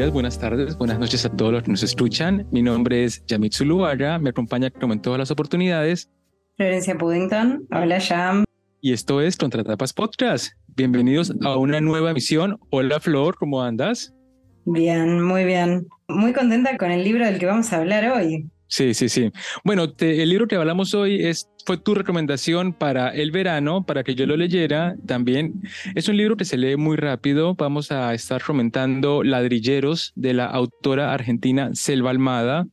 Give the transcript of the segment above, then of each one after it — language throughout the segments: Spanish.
Días, buenas tardes, buenas noches a todos los que nos escuchan. Mi nombre es Yamit Zuluaga, me acompaña como en todas las oportunidades. Florencia Puddington, hola Yam. Y esto es Contratapas Podcast. Bienvenidos a una nueva emisión. Hola Flor, ¿cómo andas? Bien, muy bien. Muy contenta con el libro del que vamos a hablar hoy. Sí, sí, sí. Bueno, el libro que hablamos hoy es fue tu recomendación para el verano, para que yo lo leyera también. Es un libro que se lee muy rápido. Vamos a estar fomentando Ladrilleros de la autora argentina Selva Almada.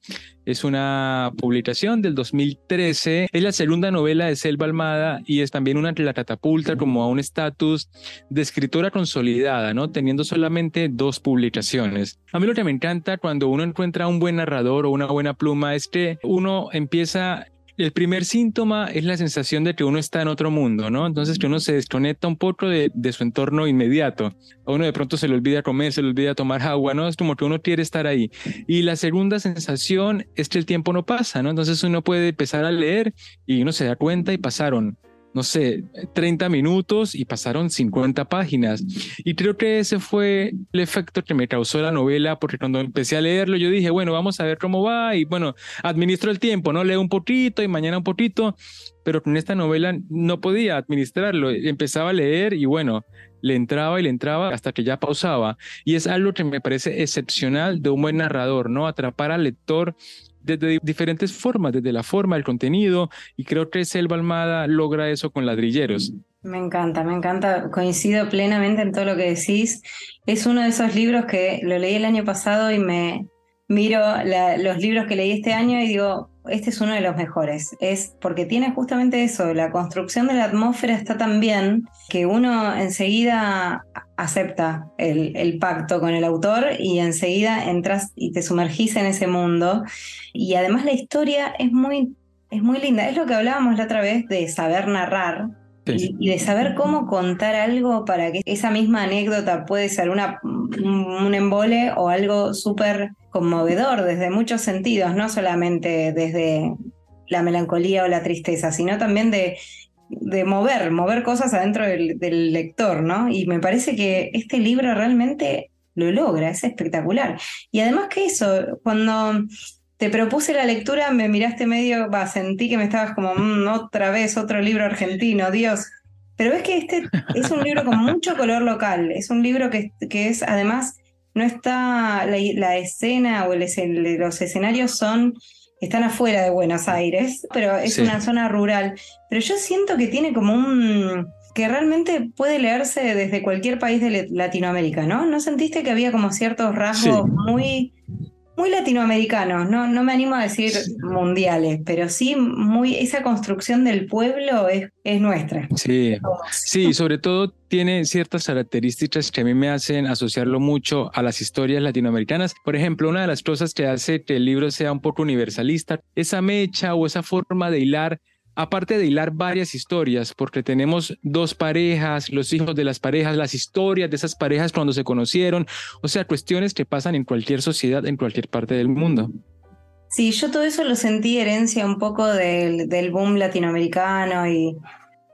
Es una publicación del 2013. Es la segunda novela de Selva Almada y es también una que la catapulta como a un estatus de escritora consolidada, ¿no? Teniendo solamente dos publicaciones. A mí lo que me encanta cuando uno encuentra un buen narrador o una buena pluma es que uno empieza el primer síntoma es la sensación de que uno está en otro mundo, ¿no? Entonces que uno se desconecta un poco de, su entorno inmediato. A uno de pronto se le olvida comer, se le olvida tomar agua, ¿no? Es como que uno quiere estar ahí. Y la segunda sensación es que el tiempo no pasa, ¿no? Entonces uno puede empezar a leer y uno se da cuenta y pasaron no sé, 30 minutos y pasaron 50 páginas. Y creo que ese fue el efecto que me causó la novela, porque cuando empecé a leerlo yo dije, bueno, vamos a ver cómo va y bueno, administro el tiempo, ¿no? Leo un poquito y mañana un poquito, pero con esta novela no podía administrarlo. Empezaba a leer y bueno, le entraba y le entraba hasta que ya pausaba. Y es algo que me parece excepcional de un buen narrador, ¿no? Atrapar al lector desde diferentes formas, desde la forma, el contenido, y creo que Selva Almada logra eso con ladrilleros. Me encanta, me encanta, coincido plenamente en todo lo que decís. Es uno de esos libros que lo leí el año pasado y me miro los libros que leí este año y digo, este es uno de los mejores. Es porque tiene justamente eso, la construcción de la atmósfera está tan bien que uno enseguida acepta el, pacto con el autor y enseguida entras y te sumergís en ese mundo. Y además la historia es muy, es muy linda. Es lo que hablábamos la otra vez de saber narrar. Y, de saber cómo contar algo para que esa misma anécdota puede ser una, un embole o algo súper conmovedor desde muchos sentidos, no solamente desde la melancolía o la tristeza, sino también de, de mover, mover cosas adentro del, del, lector, ¿no? Y me parece que este libro realmente lo logra, es espectacular. Y además que eso, cuando te propuse la lectura, me miraste medio, va, sentí que me estabas como, mm, otra vez otro libro argentino, Dios. Pero ves que este es un libro con mucho color local, es un libro que, que es además no está la, escena o los escenarios son están afuera de Buenos Aires, pero es una zona rural. Pero yo siento que tiene como un que realmente puede leerse desde cualquier país de Latinoamérica, ¿no? ¿No sentiste que había como ciertos rasgos muy muy latinoamericanos, no, no me animo a decir mundiales, pero sí muy esa construcción del pueblo es, es nuestra. Sí, sí, sobre todo tiene ciertas características que a mí me hacen asociarlo mucho a las historias latinoamericanas. Por ejemplo, una de las cosas que hace que el libro sea un poco universalista, esa mecha o esa forma de hilar aparte de hilar varias historias, porque tenemos dos parejas, los hijos de las parejas, las historias de esas parejas cuando se conocieron, o sea, cuestiones que pasan en cualquier sociedad, en cualquier parte del mundo. Sí, yo todo eso lo sentí herencia un poco del, del boom latinoamericano y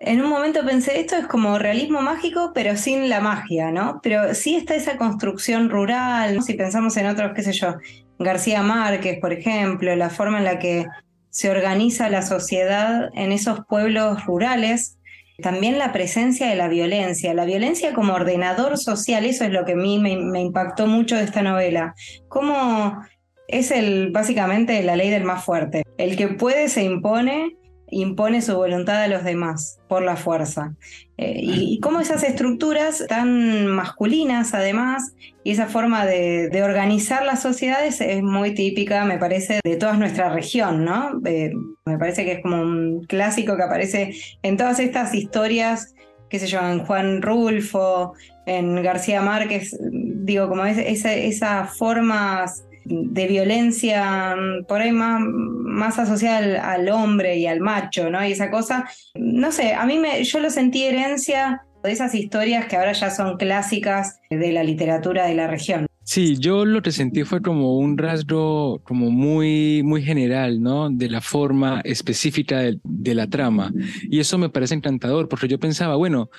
en un momento pensé, esto es como realismo mágico, pero sin la magia, ¿no? Pero sí está esa construcción rural, si pensamos en otros, qué sé yo, García Márquez, por ejemplo, la forma en la que se organiza la sociedad en esos pueblos rurales, también la presencia de la violencia, la violencia como ordenador social, eso es lo que a mí me, impactó mucho de esta novela, cómo es el, básicamente la ley del más fuerte, el que puede se impone impone su voluntad a los demás por la fuerza. Eh, y, cómo esas estructuras tan masculinas, además, y esa forma de, organizar las sociedades es muy típica, me parece, de toda nuestra región, ¿no? Eh, me parece que es como un clásico que aparece en todas estas historias, qué sé yo, en Juan Rulfo, en García Márquez, digo, como es, esa, esas formas de violencia mm, por ahí más, más asociada al, hombre y al macho, ¿no? Y esa cosa, no sé, a mí me, yo lo sentí herencia de esas historias que ahora ya son clásicas de la literatura de la región. Sí, yo lo que sentí fue como un rasgo como muy, muy general, ¿no? De la forma específica de, de la trama. Y eso me parece encantador, porque yo pensaba, bueno,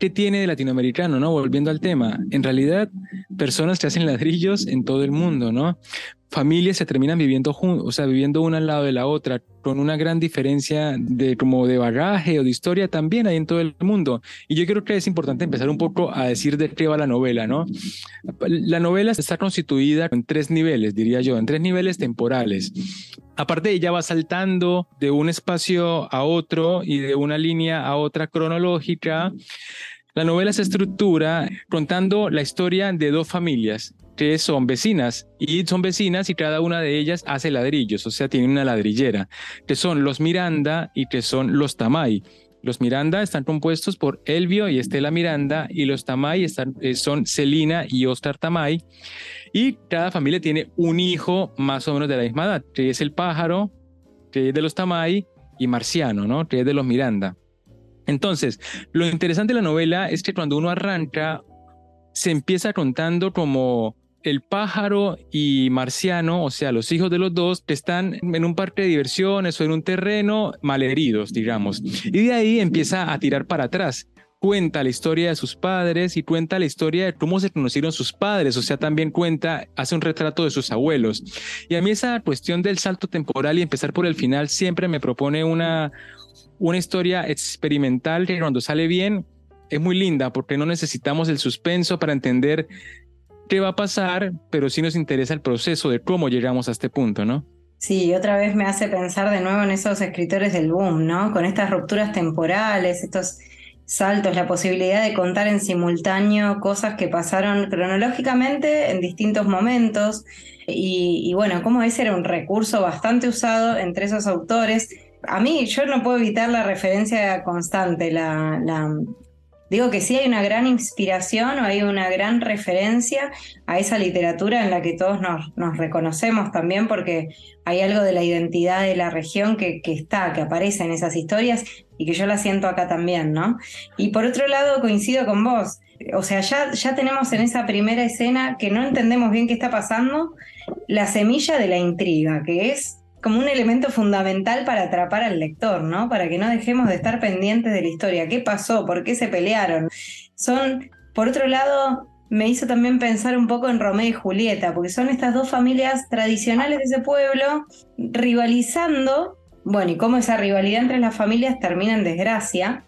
¿qué tiene de latinoamericano, no? Volviendo al tema, en realidad, personas que hacen ladrillos en todo el mundo, ¿no? familias se terminan viviendo juntos, o sea, viviendo una al lado de la otra, con una gran diferencia de como de bagaje o de historia también hay en todo el mundo. Y yo creo que es importante empezar un poco a decir de qué va la novela, ¿no? La novela está constituida en tres niveles, diría yo, en tres niveles temporales. Aparte, ella va saltando de un espacio a otro y de una línea a otra cronológica. La novela se estructura contando la historia de dos familias que son vecinas y son vecinas y cada una de ellas hace ladrillos, o sea, tiene una ladrillera, que son los Miranda y que son los Tamay. Los Miranda están compuestos por Elvio y Estela Miranda y los Tamay están, eh, son Celina y Oscar Tamay. Y cada familia tiene un hijo más o menos de la misma edad, que es el pájaro, que es de los Tamay, y Marciano, ¿no? que es de los Miranda. Entonces, lo interesante de la novela es que cuando uno arranca, se empieza contando como el pájaro y Marciano, o sea, los hijos de los dos, están en un parque de diversiones o en un terreno malheridos, digamos. Y de ahí empieza a tirar para atrás. Cuenta la historia de sus padres y cuenta la historia de cómo se conocieron sus padres, o sea, también cuenta, hace un retrato de sus abuelos. Y a mí esa cuestión del salto temporal y empezar por el final siempre me propone una, una historia experimental que cuando sale bien es muy linda porque no necesitamos el suspenso para entender qué va a pasar, pero sí nos interesa el proceso de cómo llegamos a este punto, ¿no? Sí, otra vez me hace pensar de nuevo en esos escritores del boom, ¿no? Con estas rupturas temporales, estos saltos, la posibilidad de contar en simultáneo cosas que pasaron cronológicamente en distintos momentos. Y, bueno, como ese era un recurso bastante usado entre esos autores. A mí, yo no puedo evitar la referencia constante, la, la Digo que sí hay una gran inspiración o hay una gran referencia a esa literatura en la que todos nos, reconocemos también porque hay algo de la identidad de la región que, que, está, que aparece en esas historias y que yo la siento acá también, ¿no? Y por otro lado coincido con vos, o sea, ya, ya tenemos en esa primera escena que no entendemos bien qué está pasando, la semilla de la intriga, que es como un elemento fundamental para atrapar al lector, ¿no? Para que no dejemos de estar pendientes de la historia. ¿Qué pasó? ¿Por qué se pelearon? Son, por otro lado, me hizo también pensar un poco en Romeo y Julieta, porque son estas dos familias tradicionales de ese pueblo rivalizando, bueno, y cómo esa rivalidad entre las familias termina en desgracia.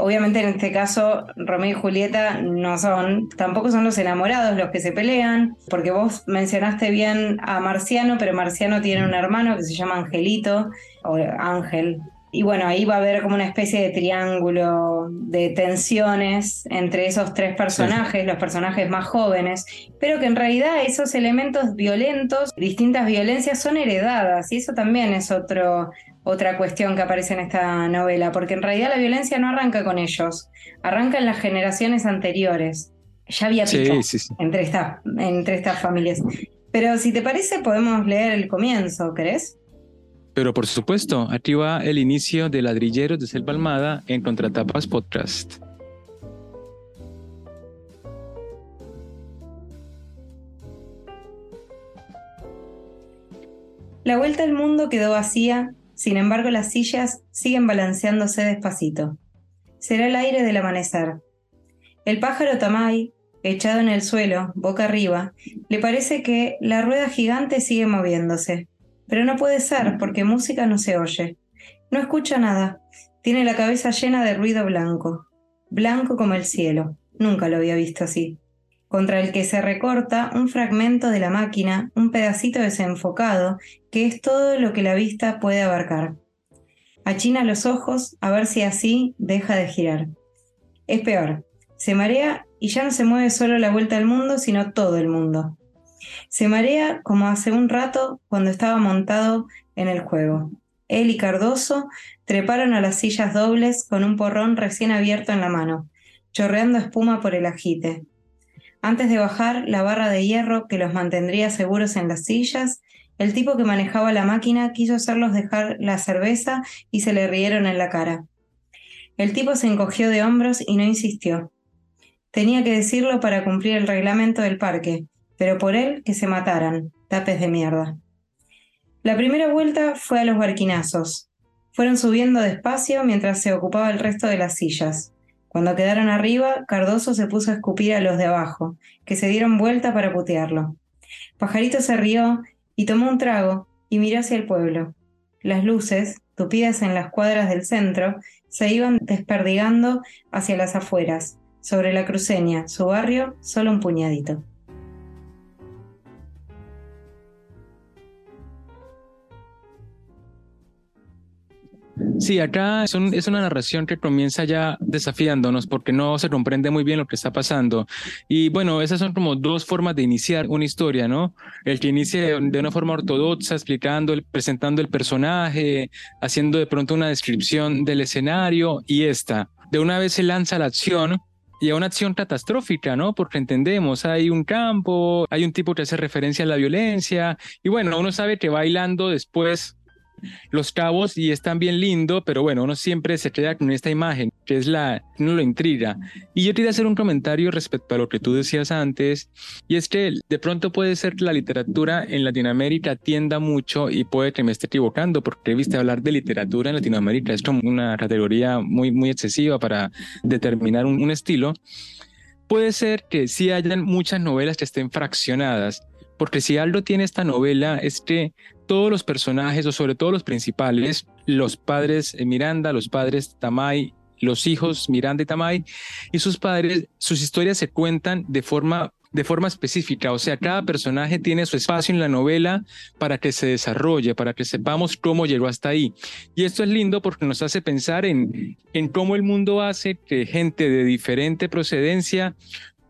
Obviamente en este caso Romeo y Julieta no son, tampoco son los enamorados los que se pelean, porque vos mencionaste bien a Marciano, pero Marciano tiene un hermano que se llama Angelito, o Ángel. Y bueno, ahí va a haber como una especie de triángulo de tensiones entre esos tres personajes, los personajes más jóvenes, pero que en realidad esos elementos violentos, distintas violencias son heredadas, y eso también es otro, otra cuestión que aparece en esta novela, porque en realidad la violencia no arranca con ellos, arranca en las generaciones anteriores. Ya había pica Entre, entre estas familias. Pero si te parece, podemos leer el comienzo, ¿crees? Pero por supuesto, aquí va el inicio de Ladrilleros de Selva Almada en Contratapas Podcast. La vuelta al mundo quedó vacía sin embargo, las sillas siguen balanceándose despacito. Será el aire del amanecer. El pájaro Tamay, echado en el suelo, boca arriba, le parece que la rueda gigante sigue moviéndose. Pero no puede ser, porque música no se oye. No escucha nada. Tiene la cabeza llena de ruido blanco. Blanco como el cielo. Nunca lo había visto así contra el que se recorta un fragmento de la máquina, un pedacito desenfocado, que es todo lo que la vista puede abarcar. Achina los ojos a ver si así deja de girar. Es peor, se marea y ya no se mueve solo la vuelta al mundo, sino todo el mundo. Se marea como hace un rato cuando estaba montado en el juego. Él y Cardoso treparon a las sillas dobles con un porrón recién abierto en la mano, chorreando espuma por el ajite. Antes de bajar la barra de hierro que los mantendría seguros en las sillas, el tipo que manejaba la máquina quiso hacerlos dejar la cerveza y se le rieron en la cara. El tipo se encogió de hombros y no insistió. Tenía que decirlo para cumplir el reglamento del parque, pero por él que se mataran, tapes de mierda. La primera vuelta fue a los barquinazos. Fueron subiendo despacio mientras se ocupaba el resto de las sillas. Cuando quedaron arriba, Cardoso se puso a escupir a los de abajo, que se dieron vuelta para putearlo. Pajarito se rió y tomó un trago y miró hacia el pueblo. Las luces, tupidas en las cuadras del centro, se iban desperdigando hacia las afueras. Sobre la cruceña, su barrio, solo un puñadito. Sí, acá es, una narración que comienza ya desafiándonos porque no se comprende muy bien lo que está pasando. Y bueno, esas son como dos formas de iniciar una historia, ¿no? El que inicie de una forma ortodoxa, explicando, presentando el personaje, haciendo de pronto una descripción del escenario y esta. De una vez se lanza la acción y a una acción catastrófica, ¿no? Porque entendemos, hay un campo, hay un tipo que hace referencia a la violencia, y bueno, uno sabe que bailando después los cabos y es también lindo, pero bueno, uno siempre se queda con esta imagen, que es la, no lo intriga. Y yo quería hacer un comentario respecto a lo que tú decías antes, y es que de pronto puede ser que la literatura en Latinoamérica tienda mucho y puede que me esté equivocando, porque viste hablar de literatura en Latinoamérica es una categoría muy, muy excesiva para determinar un, un estilo. Puede ser que sí hayan muchas novelas que estén fraccionadas, porque si algo tiene esta novela es que todos los personajes, o sobre todo los principales, los padres eh, Miranda, los padres Tamay, los hijos Miranda y Tamay, y sus padres, sus historias se cuentan de forma de forma específica, o sea, cada personaje tiene su espacio en la novela para que se desarrolle, para que sepamos cómo llegó hasta ahí. Y esto es lindo porque nos hace pensar en, en cómo el mundo hace que gente de diferente procedencia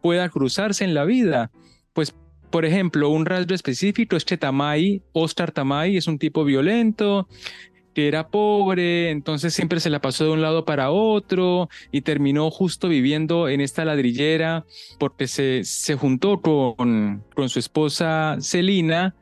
pueda cruzarse en la vida. Pues por ejemplo, un rasgo específico es que Tamay, Oscar Tamay, es un tipo violento, que era pobre, entonces siempre se la pasó de un lado para otro y terminó justo viviendo en esta ladrillera porque se, se juntó con, con su esposa Celina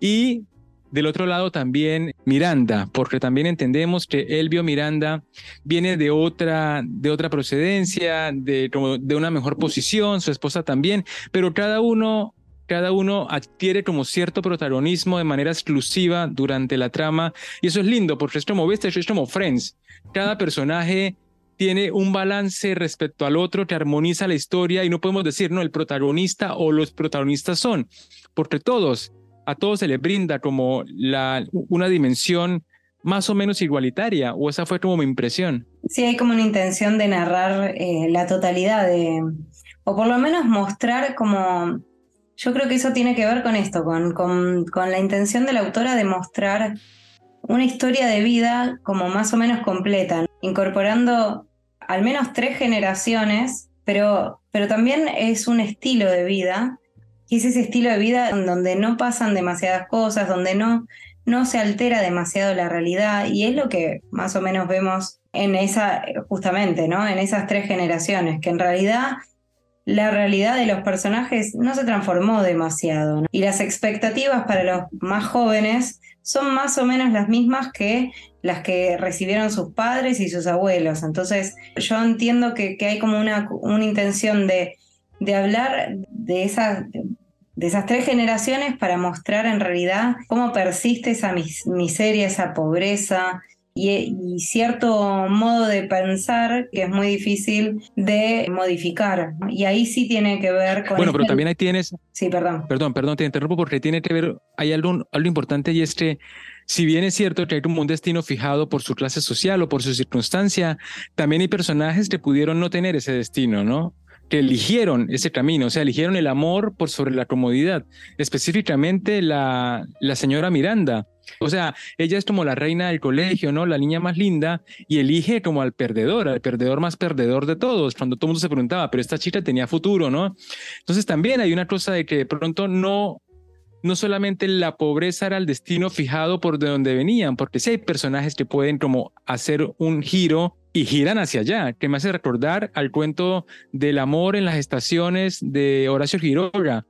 y del otro lado también Miranda, porque también entendemos que Elvio Miranda viene de otra, de otra procedencia, de, de una mejor posición, su esposa también, pero cada uno cada uno adquiere como cierto protagonismo de manera exclusiva durante la trama y eso es lindo porque es como, viste, es como Friends. Cada personaje tiene un balance respecto al otro que armoniza la historia y no podemos decir, no, el protagonista o los protagonistas son, porque todos, a todos se les brinda como la, una dimensión más o menos igualitaria, o esa fue como mi impresión. Sí, hay como una intención de narrar eh, la totalidad de, o por lo menos mostrar como yo creo que eso tiene que ver con esto, con, con, la intención de la autora de mostrar una historia de vida como más o menos completa, incorporando al menos tres generaciones, pero, pero también es un estilo de vida, y es ese estilo de vida donde no pasan demasiadas cosas, donde no, no se altera demasiado la realidad, y es lo que más o menos vemos en esa, justamente, ¿no? En esas tres generaciones, que en realidad la realidad de los personajes no se transformó demasiado y las expectativas para los más jóvenes son más o menos las mismas que las que recibieron sus padres y sus abuelos. Entonces yo entiendo que, hay como una, intención de, hablar de esas tres generaciones para mostrar en realidad cómo persiste esa miseria, esa pobreza, y, cierto modo de pensar que es muy difícil de modificar. Y ahí sí tiene que ver con... Bueno, pero este también ahí tienes... Sí, perdón. Perdón, perdón, te interrumpo porque tiene que ver, hay algo, algo importante y es que si bien es cierto que hay como un destino fijado por su clase social o por su circunstancia, también hay personajes que pudieron no tener ese destino, ¿no? Que eligieron ese camino, o sea, eligieron el amor por sobre la comodidad. Específicamente la, la señora Miranda. O sea, ella es como la reina del colegio, ¿no? La niña más linda y elige como al perdedor, al perdedor más perdedor de todos, cuando todo mundo se preguntaba, pero esta chica tenía futuro, ¿no? Entonces también hay una cosa de que de pronto no, no solamente la pobreza era el destino fijado por de donde venían, porque sí hay personajes que pueden como hacer un giro y giran hacia allá, que me hace recordar al cuento del amor en las estaciones de Horacio Quiroga,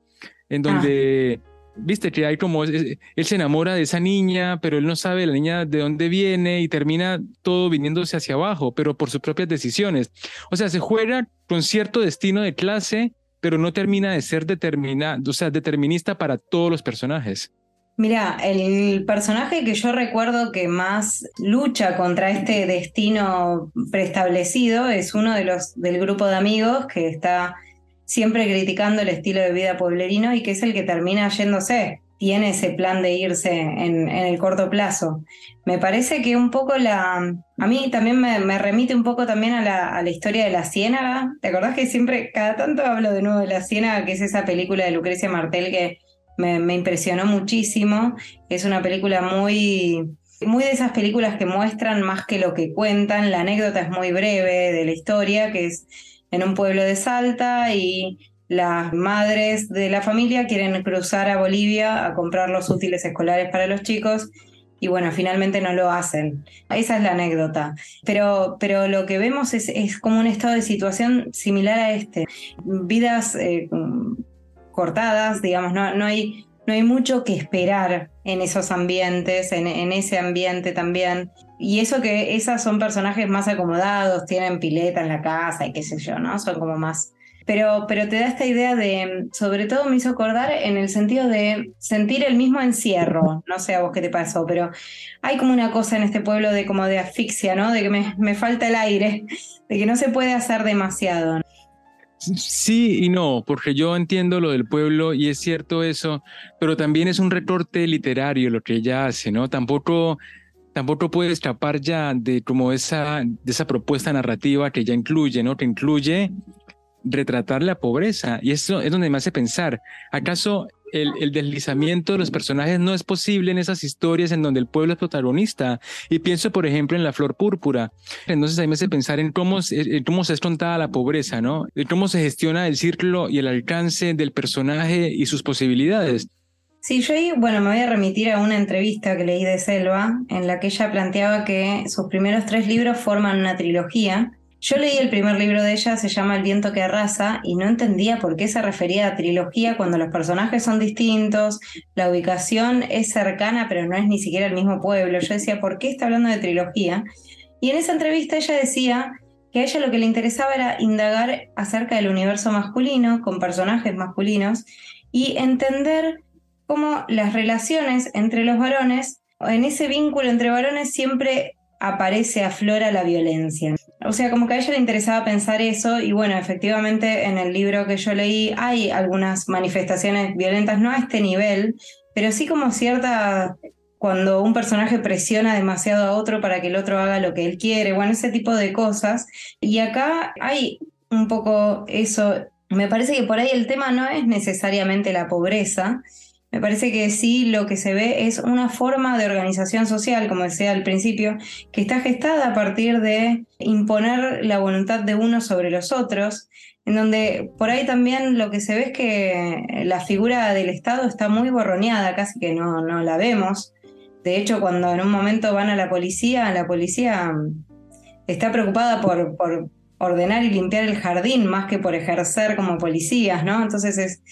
en donde, ah. viste, que hay como, él se enamora de esa niña, pero él no sabe la niña de dónde viene y termina todo viniéndose hacia abajo, pero por sus propias decisiones. O sea, se juega con cierto destino de clase, pero no termina de ser determinado, o sea, determinista para todos los personajes. Mira, el personaje que yo recuerdo que más lucha contra este destino preestablecido es uno de los del grupo de amigos que está siempre criticando el estilo de vida pueblerino y que es el que termina yéndose. Tiene ese plan de irse en, el corto plazo. Me parece que un poco la. A mí también me, remite un poco también a la, a la, historia de La Ciénaga. ¿Te acordás que siempre, cada tanto hablo de nuevo de La Ciénaga, que es esa película de Lucrecia Martel que me, impresionó muchísimo. Es una película muy, muy de esas películas que muestran más que lo que cuentan. La anécdota es muy breve de la historia, que es en un pueblo de Salta y las madres de la familia quieren cruzar a Bolivia a comprar los útiles escolares para los chicos y bueno, finalmente no lo hacen. Esa es la anécdota. Pero, pero lo que vemos es, es como un estado de situación similar a este. Vidas eh, cortadas, digamos, no, no, hay, no hay mucho que esperar en esos ambientes, en, ese ambiente también. Y eso que esas son personajes más acomodados, tienen pileta en la casa y qué sé yo, ¿no? Son como más... Pero, pero te da esta idea de, sobre todo me hizo acordar en el sentido de sentir el mismo encierro, no sé a vos qué te pasó, pero hay como una cosa en este pueblo de como de asfixia, ¿no? De que me, me falta el aire, de que no se puede hacer demasiado. Sí y no, porque yo entiendo lo del pueblo y es cierto eso, pero también es un recorte literario lo que ella hace, ¿no? Tampoco, tampoco puede escapar ya de como esa, de esa propuesta narrativa que ya incluye, ¿no? Que incluye retratar la pobreza y eso es donde me hace pensar, ¿acaso el, deslizamiento de los personajes no es posible en esas historias en donde el pueblo es protagonista. Y pienso, por ejemplo, en La Flor Púrpura. Entonces ahí me hace pensar en cómo, se es contada la pobreza, ¿no? En cómo se gestiona el círculo y el alcance del personaje y sus posibilidades. Sí, yo ahí, bueno, me voy a remitir a una entrevista que leí de Selva, en la que ella planteaba que sus primeros tres libros forman una trilogía yo leí el primer libro de ella, se llama El viento que arrasa, y no entendía por qué se refería a trilogía cuando los personajes son distintos, la ubicación es cercana, pero no es ni siquiera el mismo pueblo. Yo decía, ¿por qué está hablando de trilogía? Y en esa entrevista ella decía que a ella lo que le interesaba era indagar acerca del universo masculino, con personajes masculinos, y entender cómo las relaciones entre los varones, en ese vínculo entre varones siempre aparece, aflora la violencia. O sea, como que a ella le interesaba pensar eso y bueno, efectivamente en el libro que yo leí hay algunas manifestaciones violentas, no a este nivel, pero sí como cierta, cuando un personaje presiona demasiado a otro para que el otro haga lo que él quiere, bueno, ese tipo de cosas. Y acá hay un poco eso, me parece que por ahí el tema no es necesariamente la pobreza, me parece que sí lo que se ve es una forma de organización social, como decía al principio, que está gestada a partir de imponer la voluntad de uno sobre los otros, en donde por ahí también lo que se ve es que la figura del Estado está muy borroneada, casi que no, no la vemos. De hecho, cuando en un momento van a la policía, la policía está preocupada por, por ordenar y limpiar el jardín más que por ejercer como policías, ¿no? Entonces es,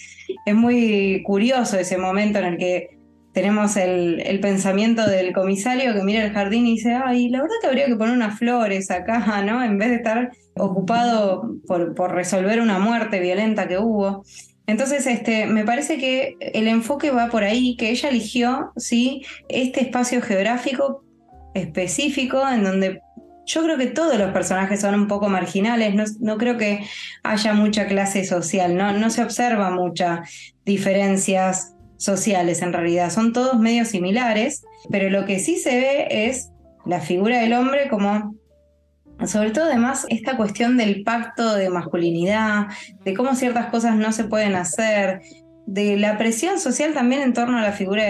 es muy curioso ese momento en el que tenemos el, pensamiento del comisario que mira el jardín y dice, ay, la verdad que habría que poner unas flores acá, ¿no? En vez de estar ocupado por, por resolver una muerte violenta que hubo. Entonces, este, me parece que el enfoque va por ahí, que ella eligió, ¿sí? Este espacio geográfico específico en donde yo creo que todos los personajes son un poco marginales, no, creo que haya mucha clase social, no, no se observa muchas diferencias sociales en realidad, son todos medio similares, pero lo que sí se ve es la figura del hombre como, sobre todo además, esta cuestión del pacto de masculinidad, de cómo ciertas cosas no se pueden hacer, de la presión social también en torno a la figura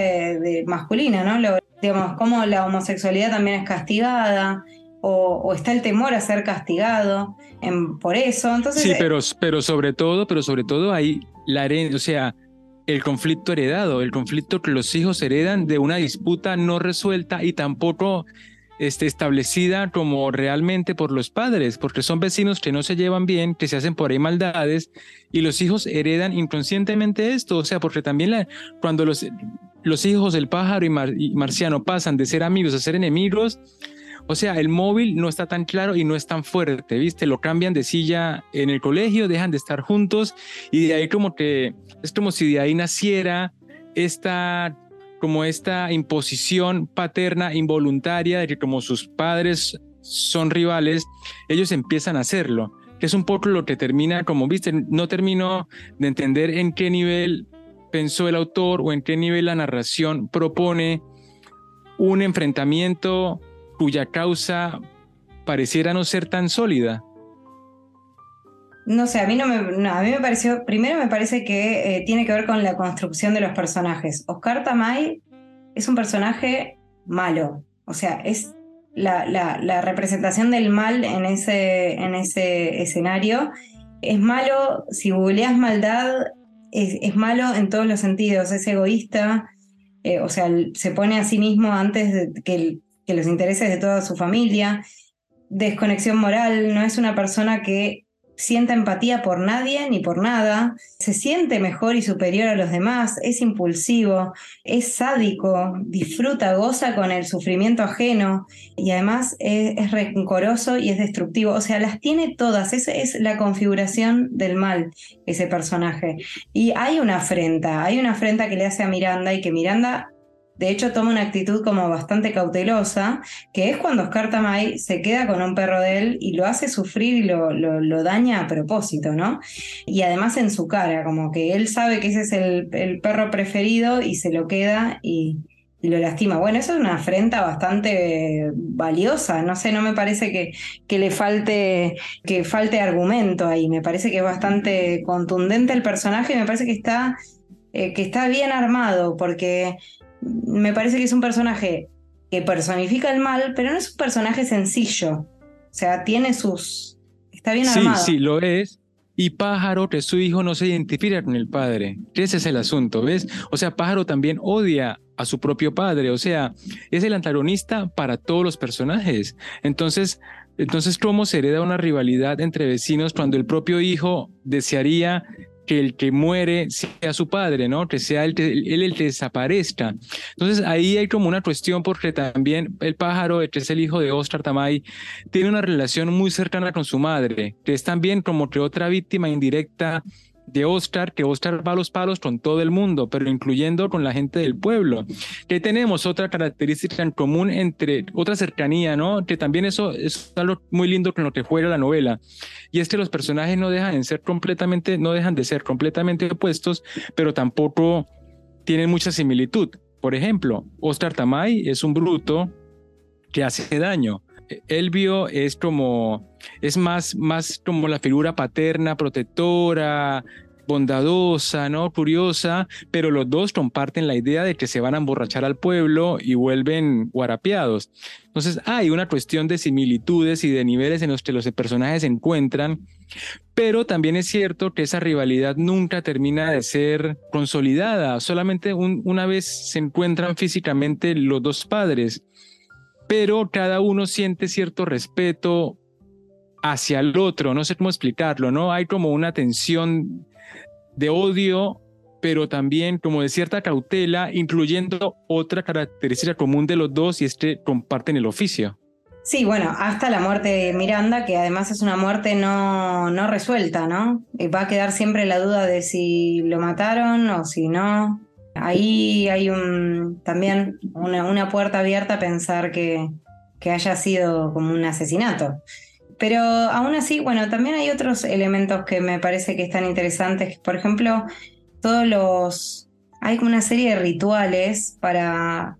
masculina, ¿no? digamos, cómo la homosexualidad también es castigada, o, está el temor a ser castigado en, por eso. Entonces, sí, eh, pero, pero sobre todo, pero sobre todo hay la o sea, el conflicto heredado, el conflicto que los hijos heredan de una disputa no resuelta y tampoco este, establecida como realmente por los padres, porque son vecinos que no se llevan bien, que se hacen por ahí maldades y los hijos heredan inconscientemente esto, o sea, porque también la, cuando los, los hijos del pájaro y marciano pasan de ser amigos a ser enemigos, o sea, el móvil no está tan claro y no es tan fuerte, ¿viste? Lo cambian de silla en el colegio, dejan de estar juntos y de ahí como que es como si de ahí naciera esta como esta imposición paterna involuntaria de que como sus padres son rivales, ellos empiezan a hacerlo, que es un poco lo que termina, como viste, no termino de entender en qué nivel pensó el autor o en qué nivel la narración propone un enfrentamiento cuya causa pareciera no ser tan sólida. No sé, a mí no me, a mí me pareció, primero me parece que eh, tiene que ver con la construcción de los personajes. Oscar Tamay es un personaje malo, o sea, es la, la, representación del mal en ese, en ese escenario. Es malo, si googleas maldad, es, malo en todos los sentidos, es egoísta, eh, o sea, se pone a sí mismo antes que, que los intereses de toda su familia, desconexión moral, no es una persona que sienta empatía por nadie ni por nada, se siente mejor y superior a los demás, es impulsivo, es sádico, disfruta, goza con el sufrimiento ajeno y además es, rencoroso y es destructivo. O sea, las tiene todas, esa es la configuración del mal, ese personaje. Y hay una afrenta, hay una afrenta que le hace a Miranda y que Miranda de hecho, toma una actitud como bastante cautelosa, que es cuando Oscar Tamay se queda con un perro de él y lo hace sufrir y lo, daña a propósito, ¿no? Y además en su cara, como que él sabe que ese es el, perro preferido y se lo queda y, lo lastima. Bueno, eso es una afrenta bastante valiosa. No sé, no me parece que, que le falte, que falte argumento ahí. Me parece que es bastante contundente el personaje y me parece que está, eh, que está bien armado, porque me parece que es un personaje que personifica el mal, pero no es un personaje sencillo. O sea, tiene sus... Está bien armado. Sí, sí, lo es. Y Pájaro, que su hijo no se identifica con el padre. Ese es el asunto, ¿ves? O sea, Pájaro también odia a su propio padre. O sea, es el antagonista para todos los personajes. Entonces, entonces, ¿cómo se hereda una rivalidad entre vecinos cuando el propio hijo desearía que el que muere sea su padre, ¿no? Que sea él el, que desaparezca. Entonces ahí hay como una cuestión porque también el pájaro, que es el hijo de Oscar Tamay, tiene una relación muy cercana con su madre, que es también como que otra víctima indirecta de Oscar, que Oscar va a los palos con todo el mundo, pero incluyendo con la gente del pueblo. Que tenemos otra característica en común entre otra cercanía, ¿no? Que también eso es algo muy lindo con lo que juega la novela. Y es que los personajes no dejan de ser completamente, no dejan de ser completamente opuestos, pero tampoco tienen mucha similitud. Por ejemplo, Oscar Tamay es un bruto que hace daño. Elvio es como, es más, más como la figura paterna, protectora, bondadosa, ¿no? Curiosa, pero los dos comparten la idea de que se van a emborrachar al pueblo y vuelven guarapiados. Entonces hay una cuestión de similitudes y de niveles en los que los personajes se encuentran, pero también es cierto que esa rivalidad nunca termina de ser consolidada, solamente una vez se encuentran físicamente los dos padres pero cada uno siente cierto respeto hacia el otro, no sé cómo explicarlo, ¿no? Hay como una tensión de odio, pero también como de cierta cautela, incluyendo otra característica común de los dos y es que comparten el oficio. Sí, bueno, hasta la muerte de Miranda, que además es una muerte no, no resuelta, ¿no? Va a quedar siempre la duda de si lo mataron o si no. Ahí hay también una, puerta abierta a pensar que, haya sido como un asesinato. Pero aún así, bueno, también hay otros elementos que me parece que están interesantes. Por ejemplo, todos los. Hay como una serie de rituales para.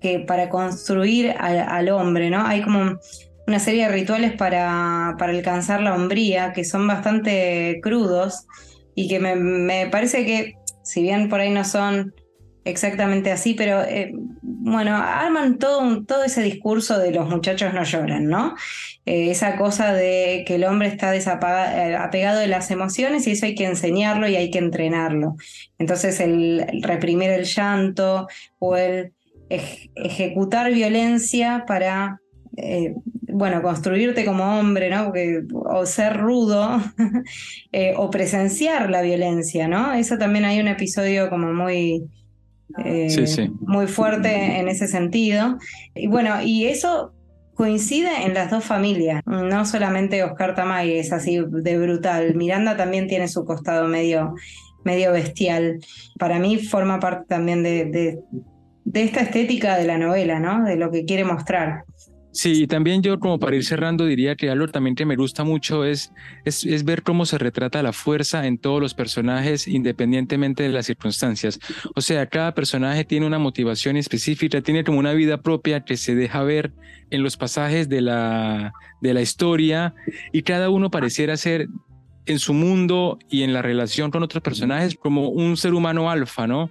Que, para construir al, hombre, ¿no? Hay como una serie de rituales para, para alcanzar la hombría que son bastante crudos y que me parece que si bien por ahí no son exactamente así, pero eh, bueno, arman todo, todo ese discurso de los muchachos no lloran, ¿no? Eh, esa cosa de que el hombre está eh, apegado de las emociones y eso hay que enseñarlo y hay que entrenarlo. Entonces el, reprimir el llanto o el ejecutar violencia para bueno, construirte como hombre, ¿no? o ser rudo, eh, o presenciar la violencia, ¿no? Eso también hay un episodio como muy, eh, muy fuerte en ese sentido. Y bueno, y eso coincide en las dos familias, no solamente Oscar Tamay es así de brutal, Miranda también tiene su costado medio medio bestial. Para mí forma parte también de, de esta estética de la novela, ¿no? De lo que quiere mostrar. Sí, también yo como para ir cerrando diría que algo también que me gusta mucho es, es, ver cómo se retrata la fuerza en todos los personajes independientemente de las circunstancias. O sea, cada personaje tiene una motivación específica, tiene como una vida propia que se deja ver en los pasajes de la, de la historia y cada uno pareciera ser en su mundo y en la relación con otros personajes como un ser humano alfa, ¿no?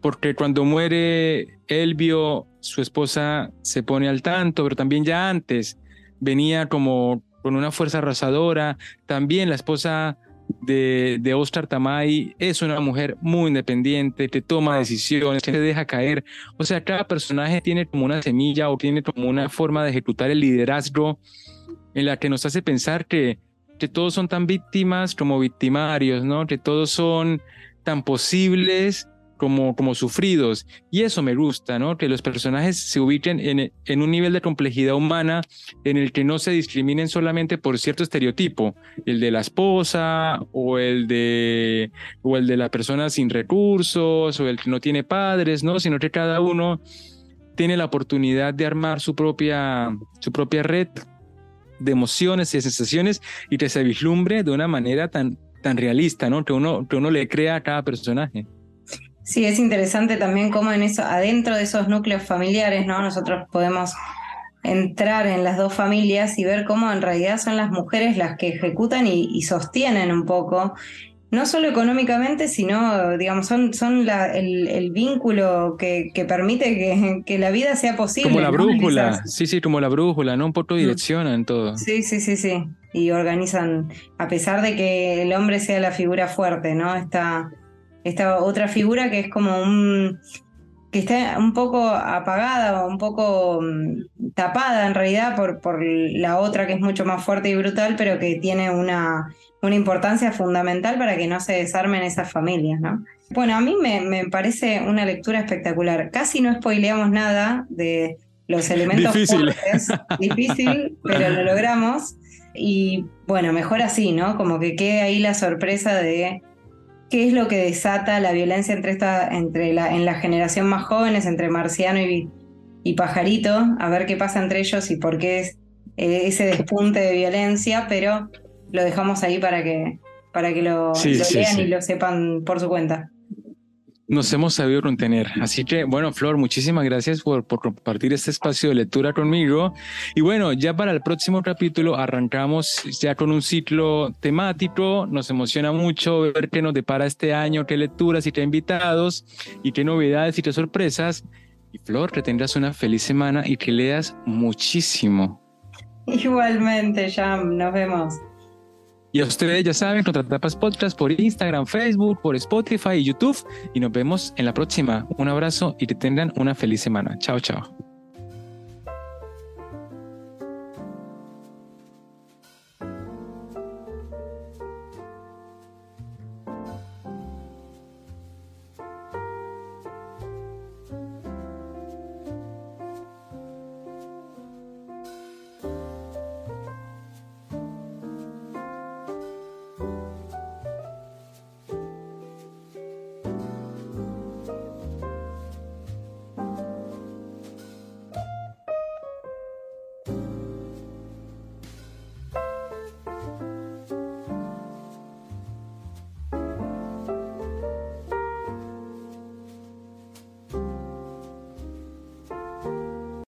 Porque cuando muere Elvio su esposa se pone al tanto, pero también ya antes venía como con una fuerza arrasadora. También la esposa de, de Oscar Tamay es una mujer muy independiente, que toma decisiones, que se deja caer. O sea, cada personaje tiene como una semilla o tiene como una forma de ejecutar el liderazgo en la que nos hace pensar que, que todos son tan víctimas como victimarios, ¿no? Que todos son tan posibles como, como sufridos. Y eso me gusta, ¿no? Que los personajes se ubiquen en, en un nivel de complejidad humana en el que no se discriminen solamente por cierto estereotipo, el de la esposa o el de, o el de la persona sin recursos o el que no tiene padres, ¿no? Sino que cada uno tiene la oportunidad de armar su propia, su propia red de emociones y sensaciones y que se vislumbre de una manera tan, tan realista, ¿no? Que uno, que uno le crea a cada personaje. Sí, es interesante también cómo en eso, adentro de esos núcleos familiares, ¿no? Nosotros podemos entrar en las dos familias y ver cómo en realidad son las mujeres las que ejecutan y, sostienen un poco, no solo económicamente, sino, digamos, son, son el, vínculo que, que permite que, que, la vida sea posible. Como la brújula, sí, sí, como la brújula, ¿no? Un poco mm. direccionan todo. Sí, sí, sí, sí. Y organizan, a pesar de que el hombre sea la figura fuerte, ¿no? Está esta otra figura que es como un que está un poco apagada o un poco mm, tapada en realidad por, por la otra que es mucho más fuerte y brutal, pero que tiene una, una importancia fundamental para que no se desarmen esas familias, ¿no? Bueno, a mí me, me parece una lectura espectacular. Casi no spoileamos nada de los elementos Difícil. fuertes. Difícil, pero lo logramos. Y bueno, mejor así, ¿no? Como que quede ahí la sorpresa de qué es lo que desata la violencia entre esta, entre la, en la generación más jóvenes, entre Marciano y, y Pajarito, a ver qué pasa entre ellos y por qué es eh, ese despunte de violencia, pero lo dejamos ahí para que, para que lo, lean y lo sepan por su cuenta nos hemos sabido contener. Así que, bueno, Flor, muchísimas gracias por, compartir este espacio de lectura conmigo. Y bueno, ya para el próximo capítulo arrancamos ya con un ciclo temático. Nos emociona mucho ver qué nos depara este año, qué lecturas y qué invitados y qué novedades y qué sorpresas. Y Flor, que tengas una feliz semana y que leas muchísimo. Igualmente, Jam, nos vemos. Y a ustedes ya saben, Contratapas Podcast por Instagram, Facebook, por Spotify y YouTube. Y nos vemos en la próxima. Un abrazo y que tengan una feliz semana. Chao, chao.